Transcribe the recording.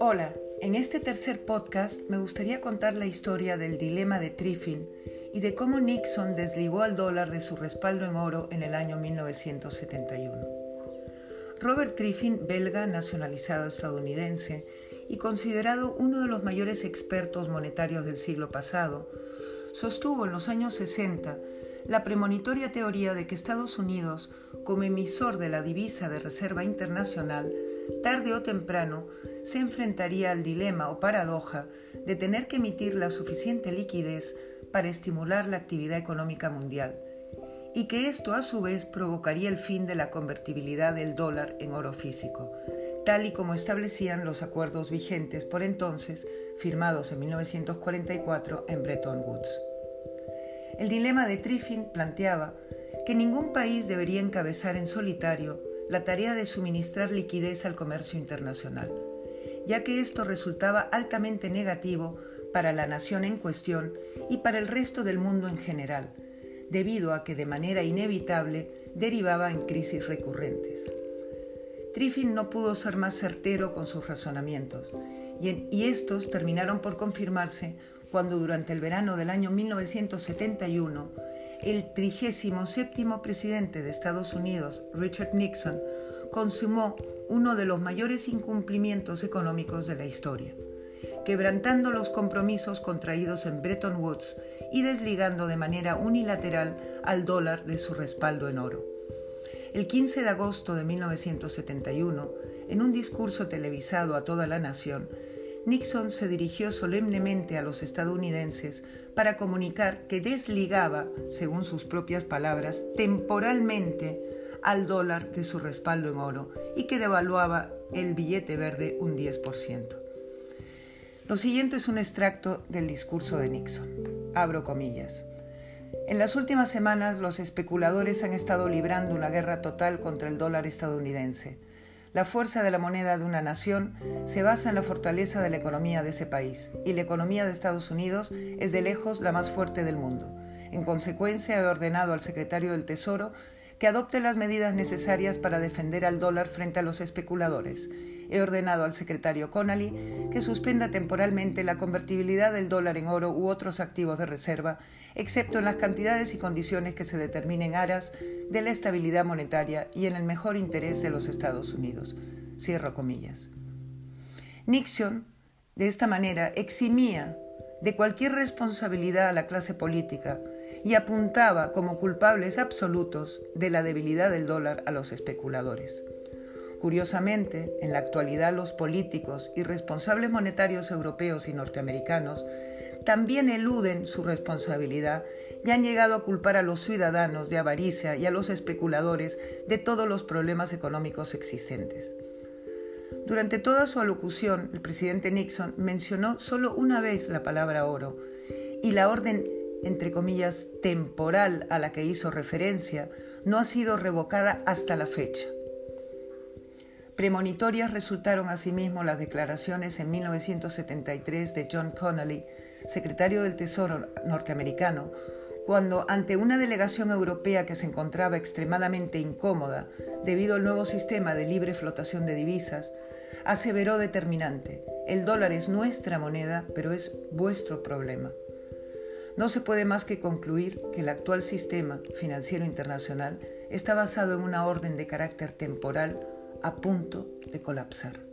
Hola, en este tercer podcast me gustaría contar la historia del dilema de Triffin y de cómo Nixon desligó al dólar de su respaldo en oro en el año 1971. Robert Triffin, belga nacionalizado estadounidense y considerado uno de los mayores expertos monetarios del siglo pasado, sostuvo en los años 60 la premonitoria teoría de que Estados Unidos, como emisor de la divisa de reserva internacional, tarde o temprano se enfrentaría al dilema o paradoja de tener que emitir la suficiente liquidez para estimular la actividad económica mundial, y que esto a su vez provocaría el fin de la convertibilidad del dólar en oro físico, tal y como establecían los acuerdos vigentes por entonces, firmados en 1944 en Bretton Woods. El dilema de Triffin planteaba que ningún país debería encabezar en solitario la tarea de suministrar liquidez al comercio internacional, ya que esto resultaba altamente negativo para la nación en cuestión y para el resto del mundo en general, debido a que de manera inevitable derivaba en crisis recurrentes. Triffin no pudo ser más certero con sus razonamientos, y, y estos terminaron por confirmarse cuando durante el verano del año 1971 el 37 presidente de Estados Unidos, Richard Nixon, consumó uno de los mayores incumplimientos económicos de la historia, quebrantando los compromisos contraídos en Bretton Woods y desligando de manera unilateral al dólar de su respaldo en oro. El 15 de agosto de 1971, en un discurso televisado a toda la nación, Nixon se dirigió solemnemente a los estadounidenses para comunicar que desligaba, según sus propias palabras, temporalmente al dólar de su respaldo en oro y que devaluaba el billete verde un 10%. Lo siguiente es un extracto del discurso de Nixon. Abro comillas. En las últimas semanas los especuladores han estado librando una guerra total contra el dólar estadounidense la fuerza de la moneda de una nación se basa en la fortaleza de la economía de ese país, y la economía de Estados Unidos es de lejos la más fuerte del mundo. En consecuencia, he ordenado al secretario del Tesoro que adopte las medidas necesarias para defender al dólar frente a los especuladores. He ordenado al secretario Connolly que suspenda temporalmente la convertibilidad del dólar en oro u otros activos de reserva, excepto en las cantidades y condiciones que se determinen aras de la estabilidad monetaria y en el mejor interés de los Estados Unidos. Cierro comillas. Nixon, de esta manera, eximía de cualquier responsabilidad a la clase política, y apuntaba como culpables absolutos de la debilidad del dólar a los especuladores. Curiosamente, en la actualidad los políticos y responsables monetarios europeos y norteamericanos también eluden su responsabilidad y han llegado a culpar a los ciudadanos de avaricia y a los especuladores de todos los problemas económicos existentes. Durante toda su alocución, el presidente Nixon mencionó solo una vez la palabra oro y la orden entre comillas, temporal a la que hizo referencia no ha sido revocada hasta la fecha. Premonitorias resultaron asimismo las declaraciones en 1973 de John Connolly, secretario del Tesoro norteamericano, cuando ante una delegación europea que se encontraba extremadamente incómoda debido al nuevo sistema de libre flotación de divisas, aseveró determinante, el dólar es nuestra moneda, pero es vuestro problema. No se puede más que concluir que el actual sistema financiero internacional está basado en una orden de carácter temporal a punto de colapsar.